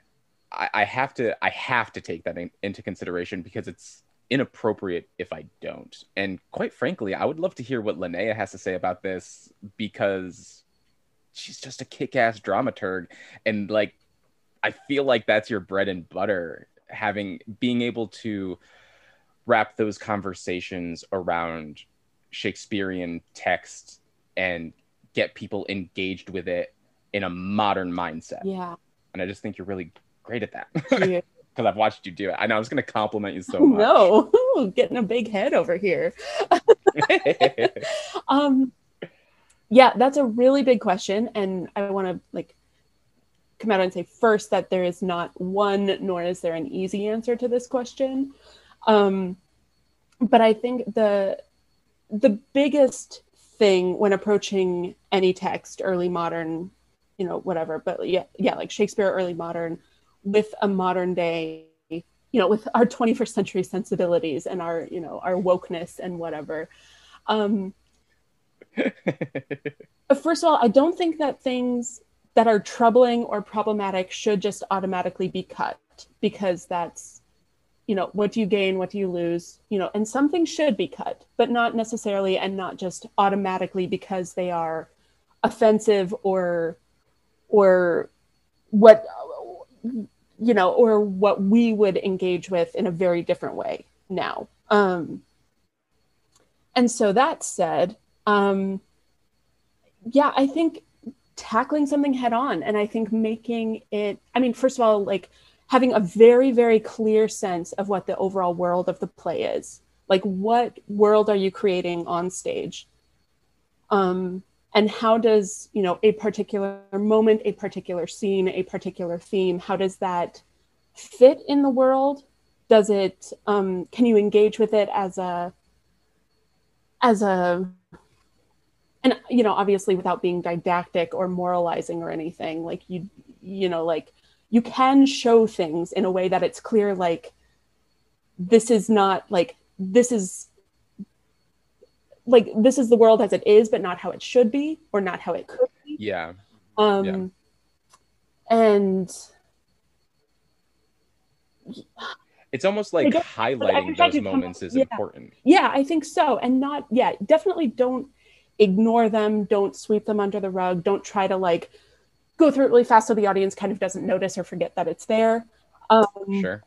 I, I have to I have to take that in, into consideration because it's inappropriate if I don't. And quite frankly, I would love to hear what Linnea has to say about this because she's just a kick-ass dramaturg, and like I feel like that's your bread and butter, having being able to wrap those conversations around Shakespearean text and get people engaged with it in a modern mindset. Yeah. And I just think you're really great at that (laughs) because I've watched you do it. I know I was going to compliment you so much. no, Ooh, (laughs) getting a big head over here. (laughs) Um, yeah, that's a really big question, and I want to like come out and say first that there is not one, nor is there an easy answer to this question. Um, but I think the the biggest thing when approaching any text, early modern, you know, whatever, but yeah, yeah, like Shakespeare, early modern, with a modern day, you know, with our (laughs) 21st century sensibilities and our, you know, our wokeness and whatever. Um, (laughs) first of all, I don't think that things that are troubling or problematic should just automatically be cut because that's, you know, what do you gain, what do you lose, you know, and something should be cut, but not necessarily and not just automatically because they are offensive or, or what, you know, or what we would engage with in a very different way now. Um, and so that said, um, yeah, I think tackling something head on and I think making it, I mean, first of all, like having a very, very clear sense of what the overall world of the play is. Like, what world are you creating on stage? Um, and how does, you know, a particular moment, a particular scene, a particular theme, how does that fit in the world? Does it, um, can you engage with it as a, as a and you know obviously without being didactic or moralizing or anything like you you know like you can show things in a way that it's clear like this is not like this is like this is the world as it is but not how it should be or not how it could be yeah. um Yeah. and It's almost like I highlighting those moments is yeah. important. yeah i think so and not yeah definitely don't ignore them, don't sweep them under the rug, don't try to like go through it really fast so the audience kind of doesn't notice or forget that it's there. Um, Sure.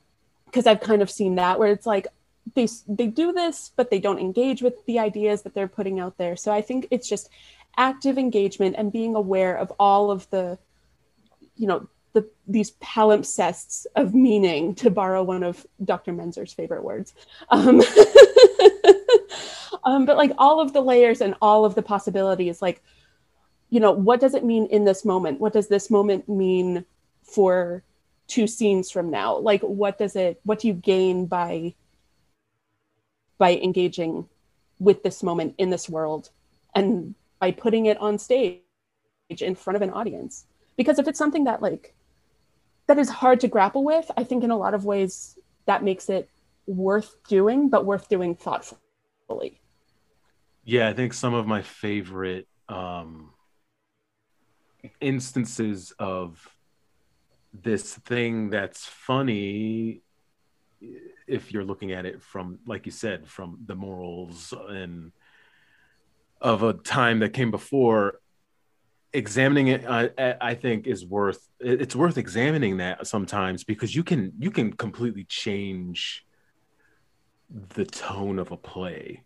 because I've kind of seen that where it's like they they do this, but they don't engage with the ideas that they're putting out there. So I think it's just active engagement and being aware of all of the, you know, the these palimpsests of meaning, to borrow one of Dr. Menzer's favorite words. Um, (laughs) um, but like all of the layers and all of the possibilities, like, you know, what does it mean in this moment? What does this moment mean for two scenes from now? Like what does it what do you gain by by engaging with this moment in this world and by putting it on stage in front of an audience? Because if it's something that like that is hard to grapple with i think in a lot of ways that makes it worth doing but worth doing thoughtfully. Yeah, I think some of my favorite um, instances of this thing that's funny, if you're looking at it from, like you said, from the morals and of a time that came before, examining it, I, I think, is worth. It's worth examining that sometimes because you can you can completely change the tone of a play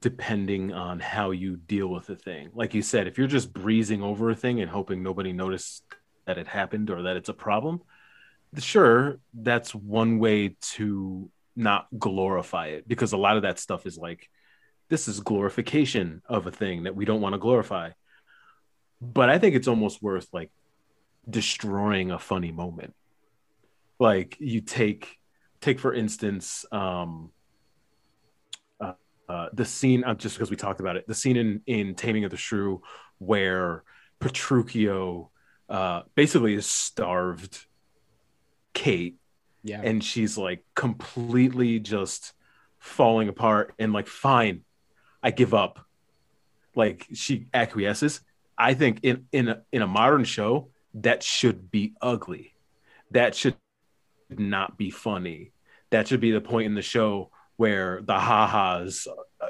depending on how you deal with the thing. Like you said, if you're just breezing over a thing and hoping nobody noticed that it happened or that it's a problem, sure, that's one way to not glorify it because a lot of that stuff is like this is glorification of a thing that we don't want to glorify. But I think it's almost worth like destroying a funny moment. Like you take take for instance um uh, the scene uh, just because we talked about it the scene in in taming of the shrew where petruchio uh basically is starved kate Yeah. and she's like completely just falling apart and like fine i give up. Like she acquiesces. I think in in a, in a modern show that should be ugly. That should not be funny. That should be the point in the show where the ha-has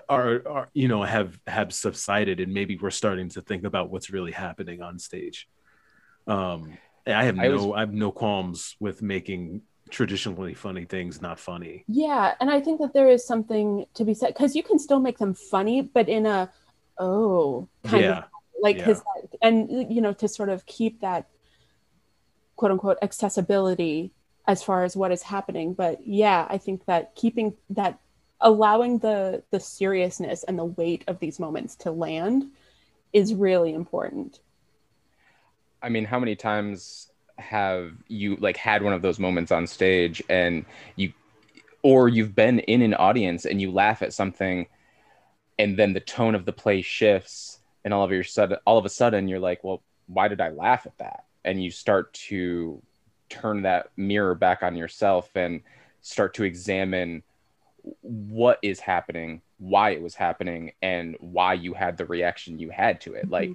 are, are you know have have subsided and maybe we're starting to think about what's really happening on stage um i have I no was- i have no qualms with making traditionally funny things not funny Yeah, and I think that there is something to be said because you can still make them funny, but in a oh kind yeah of like yeah. his and you know to sort of keep that quote unquote accessibility as far as what is happening. But yeah, I think that keeping that allowing the the seriousness and the weight of these moments to land is really important. I mean, how many times have you like had one of those moments on stage and you or you've been in an audience and you laugh at something and then the tone of the play shifts and all of your sudden all of a sudden you're like, well, why did I laugh at that? And you start to turn that mirror back on yourself and start to examine what is happening, why it was happening, and why you had the reaction you had to it. Like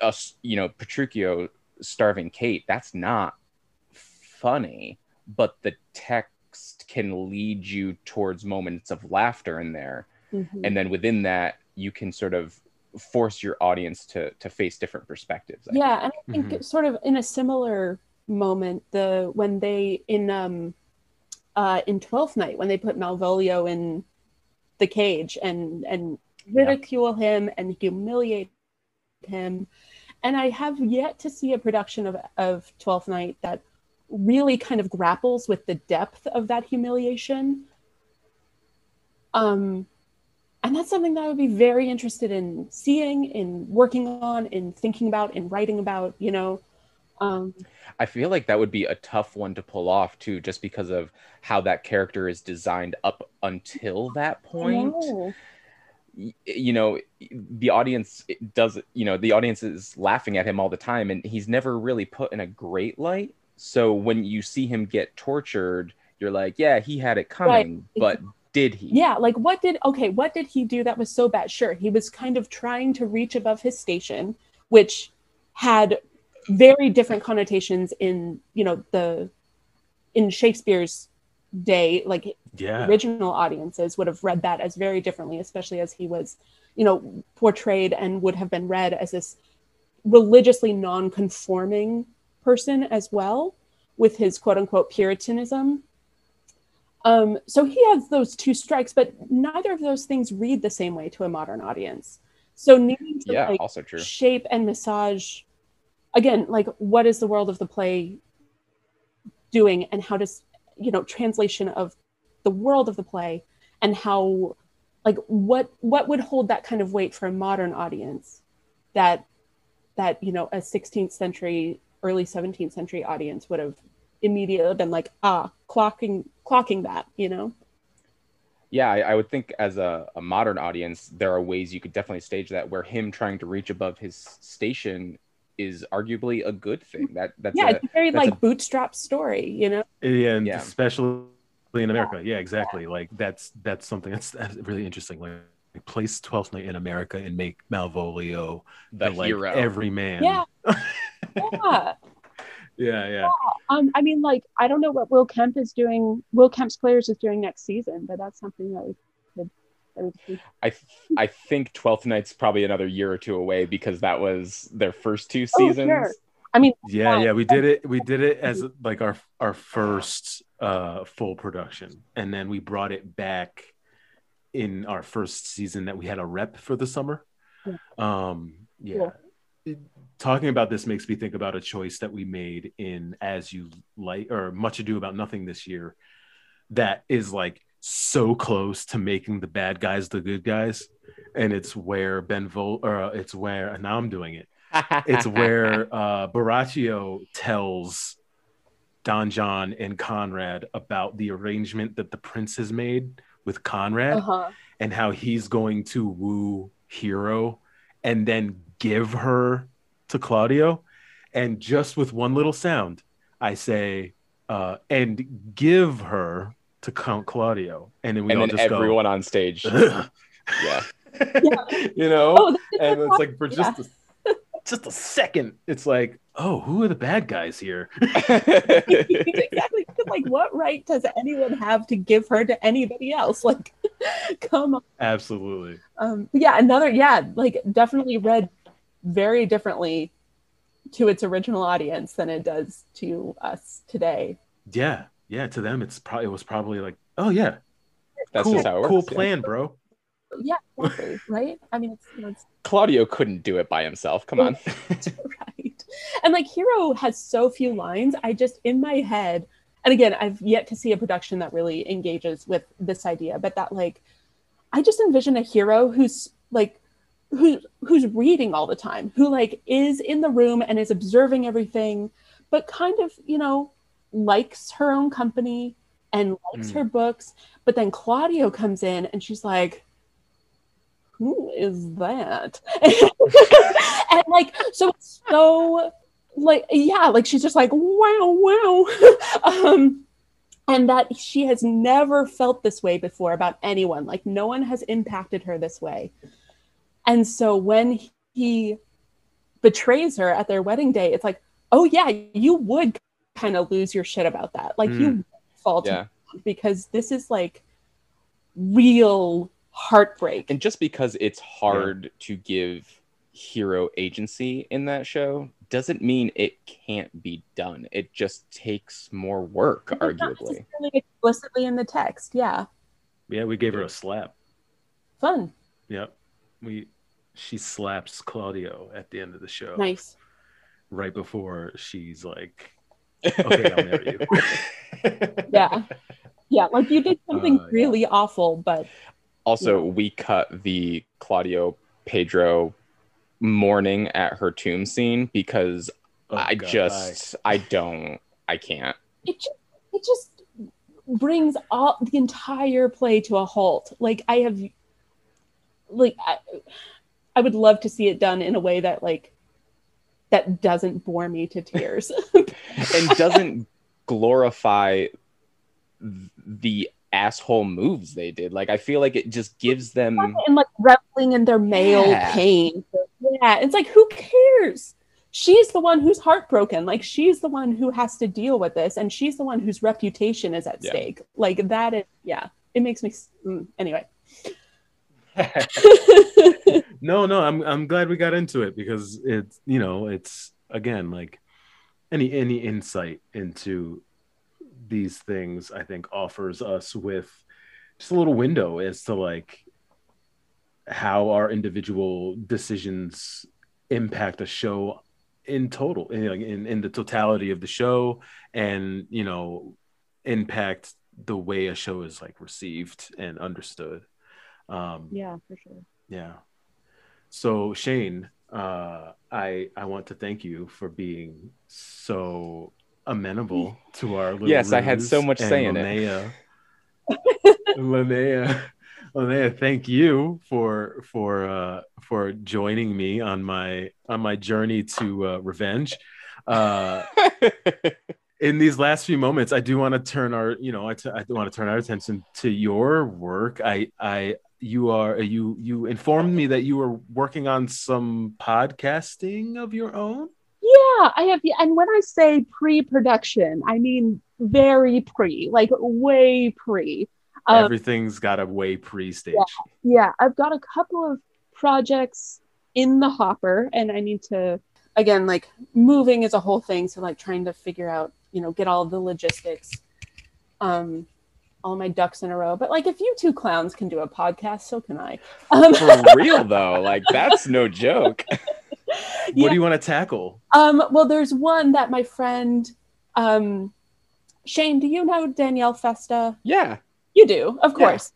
us, you know, Petruchio starving Kate, that's not funny, but the text can lead you towards moments of laughter in there. Mhm. And then within that, you can sort of force your audience to to face different perspectives. I think. yeah and i think Mhm. sort of in a similar moment the when they in um uh in 12th night when they put malvolio in the cage and and ridicule him and humiliate him. And i have yet to see a production of of 12th night that really kind of grapples with the depth of that humiliation. Um and that's something that I would be very interested in seeing, in working on, in thinking about, in writing about, you know. Um, I feel like that would be a tough one to pull off too, just because of how that character is designed up until that point. no. y- you know the audience does you know the audience is laughing at him all the time and he's never really put in a great light so when you see him get tortured you're like yeah he had it coming but did he Yeah, like what did okay, what did he do that was so bad? Sure, he was kind of trying to reach above his station, which had very different connotations in, you know, the in Shakespeare's day, like yeah original audiences would have read that as very differently, especially as he was, you know, portrayed and would have been read as this religiously non-conforming person as well, with his quote unquote Puritanism. Um, so he has those two strikes, but neither of those things read the same way to a modern audience. So needing to Yeah, like, shape and massage again like what is the world of the play doing and how does you know translation of the world of the play and how like what what would hold that kind of weight for a modern audience that that you know a 16th century early 17th century audience would have immediately been like ah clocking clocking that you know? Yeah I, I would think as a, a modern audience there are ways you could definitely stage that where him trying to reach above his station is arguably a good thing that that's yeah a, it's a very like a- bootstrap story you know and Yeah. especially in America. Yeah, exactly. Like that's that's something that's, that's really interesting. Like place Twelfth Night in America and make Malvolio the, like hero every man. (laughs) Yeah. yeah yeah, yeah. Um, I mean, like, I don't know what Will Kemp is doing. Will Kemp's Players is doing next season, but that's something that we could. That we could I th- I think Twelfth Night's probably another year or two away because that was their first two seasons. sure. I mean, Yeah, yeah, we did it. We did it as like our our first uh full production, and then we brought it back in our first season that we had a rep for the summer. Um, yeah. Cool. It- talking about this makes me think about a choice that we made in As You Like or Much Ado About Nothing this year, that is like so close to making the bad guys the good guys, and it's where Ben Vol or uh, it's where and now I'm doing it it's (laughs) where uh Borachio tells Don John and Conrad about the arrangement that the prince has made with Conrad uh-huh. and how he's going to woo Hero and then give her to Claudio. And just with one little sound, I say, uh, and give her to Count Claudio. And then we and all then just everyone on stage. (laughs) go, yeah. you know? Oh, and it's like for Yeah. just a, just a second, it's like, oh, who are the bad guys here? (laughs) exactly. Like, what right does anyone have to give her to anybody else? Like, (laughs) come on. Absolutely. Um, but yeah, another, yeah, like definitely read very differently to its original audience than it does to us today. Yeah, yeah. To them, it's probably it was probably like, oh yeah, That's cool, just how it works. cool yeah. plan, bro. Yeah, exactly. (laughs) right? I mean, it's, you know, it's Claudio couldn't do it by himself. Come on. (laughs) right. And like Hero has so few lines. I just in my head, and again, I've yet to see a production that really engages with this idea, but that like I just envision a hero who's like who who's reading all the time, who like is in the room and is observing everything, but kind of, you know, likes her own company and likes Mm. her books. But then Claudio comes in and she's like, who is that? (laughs) and like, so it's so like, yeah, like she's just like, wow, wow. (laughs) um, and that she has never felt this way before about anyone. Like, no one has impacted her this way. And so when he betrays her at their wedding day, it's like, oh, yeah, you would kind of lose your shit about that. Like, you hmm. fall to Yeah. because this is like real heartbreak. And just because it's hard to give hero agency in that show doesn't mean it can't be done. It just takes more work, It's arguably. necessarily explicitly in the text. Yeah, Yeah, we gave her a slap. fun, Yep, we she slaps Claudio at the end of the show, nice. right before she's like, "Okay, I'll marry you." (laughs) Yeah, yeah. Like you did something Uh, yeah. really awful, but Also, we cut the Claudio Pedro mourning at her tomb scene because Oh, I God, just I don't I can't. it just it just brings all the entire play to a halt. Like I have, like I, I would love to see it done in a way that like that doesn't bore me to tears. (laughs) and doesn't glorify the asshole moves they did. Like I feel like it just gives them and like reveling in their male Yeah. pain. Yeah, it's like who cares? She's the one who's heartbroken. Like she's the one who has to deal with this, and she's the one whose reputation is at Yeah. stake. Like that is, yeah, it makes me mm, anyway. (laughs) no, no, I'm I'm glad we got into it because it's you know it's again like any any insight into these things I think offers us with just a little window as to like how our individual decisions impact a show in total in, in in the totality of the show and you know impact the way a show is like received and understood um yeah, for sure. yeah. So Shane, uh, I I want to thank you for being so amenable to our little Yes, I had so much And say in it. Linnea, (laughs) Linnea, Linnea, thank you for for uh, for joining me on my on my journey to uh, revenge. Uh, (laughs) in these last few moments, I do want to turn our, you know, I, t- I want to turn our attention to your work. I, I, you are, you, you informed me that you were working on some podcasting of your own. Yeah, I have. And when I say pre-production, I mean very pre, like way pre. Um, Everything's got a way pre-stage. yeah, I've got a couple of projects in the hopper, and I need to again like moving is a whole thing. So like trying to figure out, you know, get all the logistics, um, all my ducks in a row. But like, if you two clowns can do a podcast, so can I. (laughs) Um, For real though, like that's no joke. (laughs) What Yeah. do you want to tackle? Um, well, there's one that my friend um, Shane. Do you know Danielle Festa? Yeah. You do, of Yeah. course.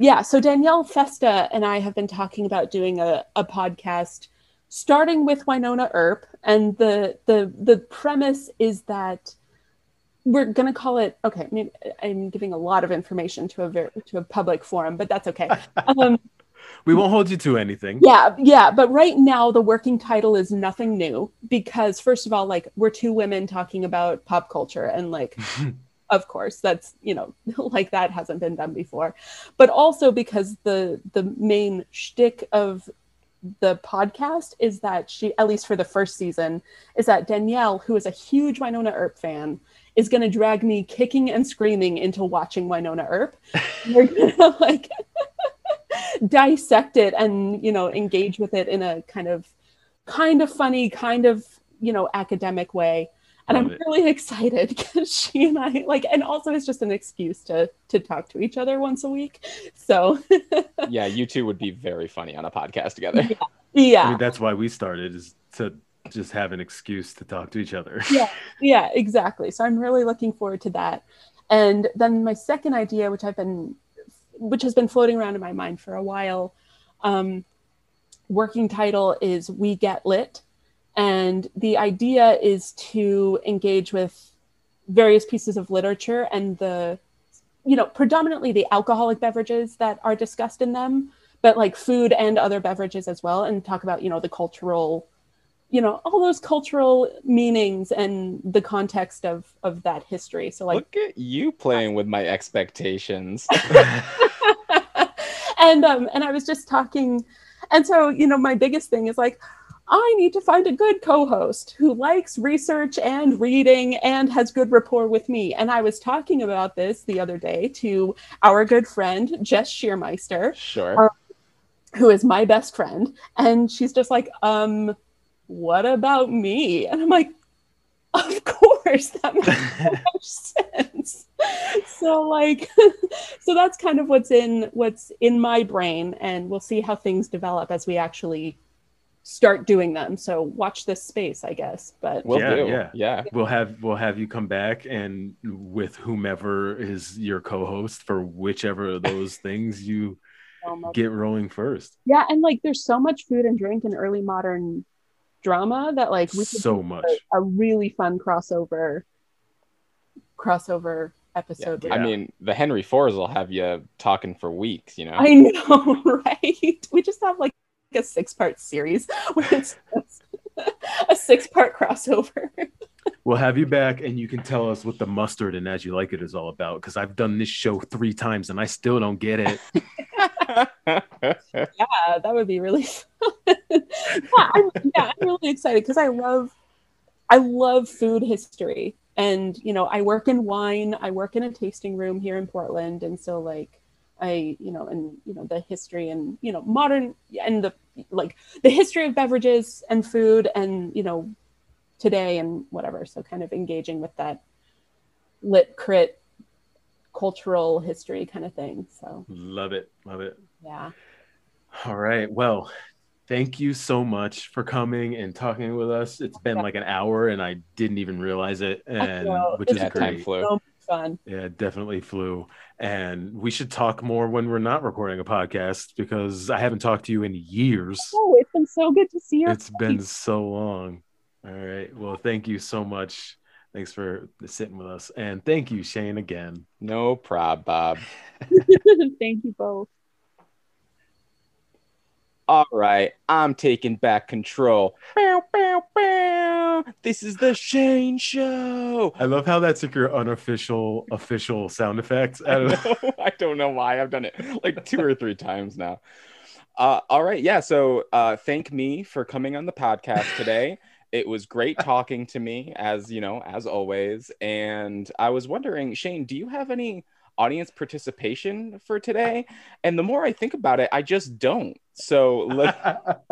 Yeah. So Danielle Festa and I have been talking about doing a, a podcast, starting with Wynonna Earp, and the the the premise is that we're gonna call it. Okay, mean, I'm giving a lot of information to a ver- to a public forum, but that's okay. (laughs) Um, We won't hold you to anything. yeah, yeah, but right now the working title is nothing new because first of all, like we're two women talking about pop culture and like (laughs) of course that's you know (laughs) like that hasn't been done before, but also because the the main shtick of the podcast is that she at least for the first season is that Danielle, who is a huge Wynonna Earp fan, is going to drag me kicking and screaming into watching Wynonna Earp. We're gonna (laughs) like (laughs) dissect it and you know engage with it in a kind of kind of funny kind of you know academic way and Love i'm it. really (laughs) excited because she and i like and also it's just an excuse to to talk to each other once a week so Yeah, you two would be very funny on a podcast together. yeah I mean, that's why we started is to just have an excuse to talk to each other. (laughs) yeah yeah, exactly. So i'm really looking forward to that. And then my second idea which i've been which has been floating around in my mind for a while um, working title is we get lit. And the idea is to engage with various pieces of literature and the you know predominantly the alcoholic beverages that are discussed in them but like food and other beverages as well and talk about you know the cultural you know all those cultural meanings and the context of of that history so like Look at you playing with my expectations. (laughs) (laughs) and um and i was just talking and so you know my biggest thing is like i need to find a good co-host who likes research and reading and has good rapport with me and i was talking about this the other day to our good friend jess shearmeister Sure. who is my best friend and she's just like um what about me and i'm like of course that makes so (laughs) much sense so like (laughs) so that's kind of what's in what's in my brain and we'll see how things develop as we actually start doing them so watch this space i guess but Will Yeah, do. yeah. yeah. we'll have we'll have you come back and with whomever is your co-host for whichever of those (laughs) things you get rolling first. yeah and like there's so much food and drink in early modern drama that like we could So much. a, a really fun crossover crossover episode with I mean, the Henry Fours will have you talking for weeks, you know? I know, (laughs) right? We just have like a six part series where it's a six part crossover. (laughs) We'll have you back and you can tell us what the mustard and as you like it is all about because I've done this show three times and I still don't get it. (laughs) (laughs) yeah, that would be really (laughs) fun. yeah, I'm, yeah, I'm really excited because I love I love food history. And you know, I work in wine, I work in a tasting room here in Portland, and so like I, you know, and you know the history and you know modern and the like the history of beverages and food and you know today and whatever. So kind of engaging with that lit crit cultural history kind of thing. So Love it. Love it. yeah. All right. Well, thank you so much for coming and talking with us. It's been like an hour and I didn't even realize it. And which is Yeah, time great. flew. So much fun. Yeah, definitely flew. And we should talk more when we're not recording a podcast because I haven't talked to you in years. Oh, it's been so good to see you. It's been so long. All right. Well, thank you so much. Thanks for sitting with us. And thank you, Shane, again. No prob, Bob. (laughs) Thank you both. All right, I'm taking back control. Bow, bow, bow. This is the Shane Show. I love how that's like your unofficial official sound effects. I I, don't know. know, (laughs) I don't know why I've done it like two or three times now. Uh, all right, yeah. So uh, thank me for coming on the podcast today. (laughs) It was great (laughs) talking to me, as you know, as always. And I was wondering, Shane, do you have any audience participation for today? And the more I think about it, I just don't. So (laughs) let,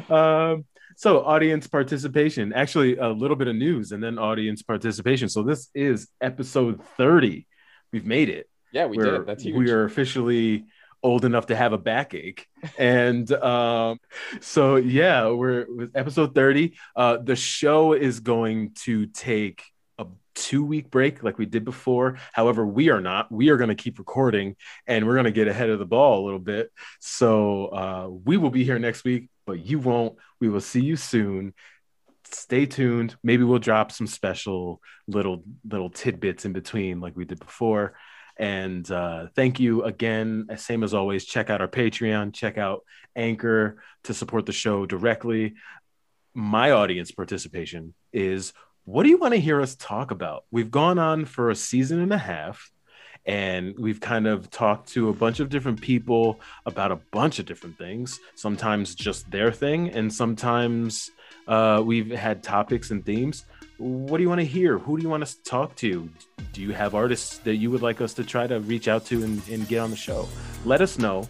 (laughs) um, so audience participation. Actually, a little bit of news and then audience participation. So this is episode 30. We've made it. yeah, we We're- did. That's huge. We are officially old enough to have a backache. and um, so yeah, we're with episode 30. Uh, the show is going to take a two week break like we did before. However, we are not. We are going to keep recording and we're going to get ahead of the ball a little bit. So uh, we will be here next week, but you won't. We will see you soon. Stay tuned. Maybe we'll drop some special little little tidbits in between like we did before. And uh, thank you again. Same as always, check out our Patreon, check out Anchor to support the show directly. My audience participation is what do you want to hear us talk about? We've gone on for a season and a half, and we've kind of talked to a bunch of different people about a bunch of different things, sometimes just their thing, and sometimes uh, we've had topics and themes what do you want to hear? Who do you want us to talk to? Do you have artists that you would like us to try to reach out to and, and get on the show? Let us know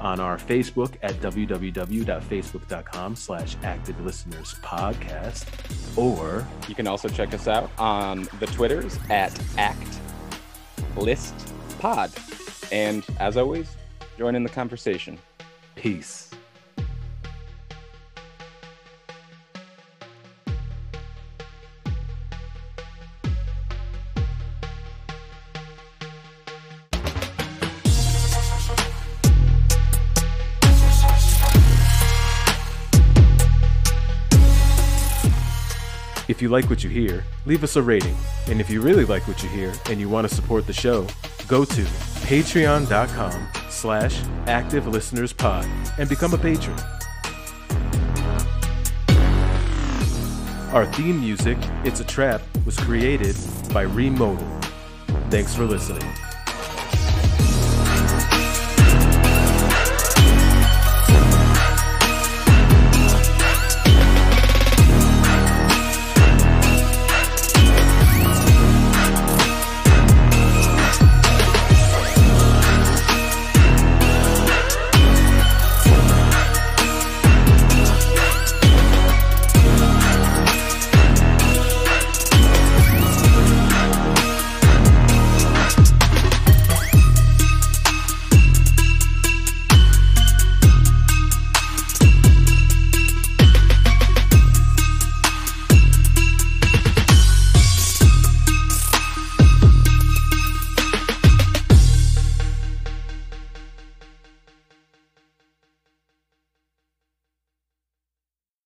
on our Facebook at www.facebook.com slash active listeners podcast or You can also check us out on the Twitters at Act List Pod. And as always, join in the conversation. peace. You like what you hear, leave us a rating. And if you really like what you hear and you want to support the show, go to patreon.com slash active listeners pod and become a patron. Our theme music, It's a Trap, was created by Remodal. Thanks for listening.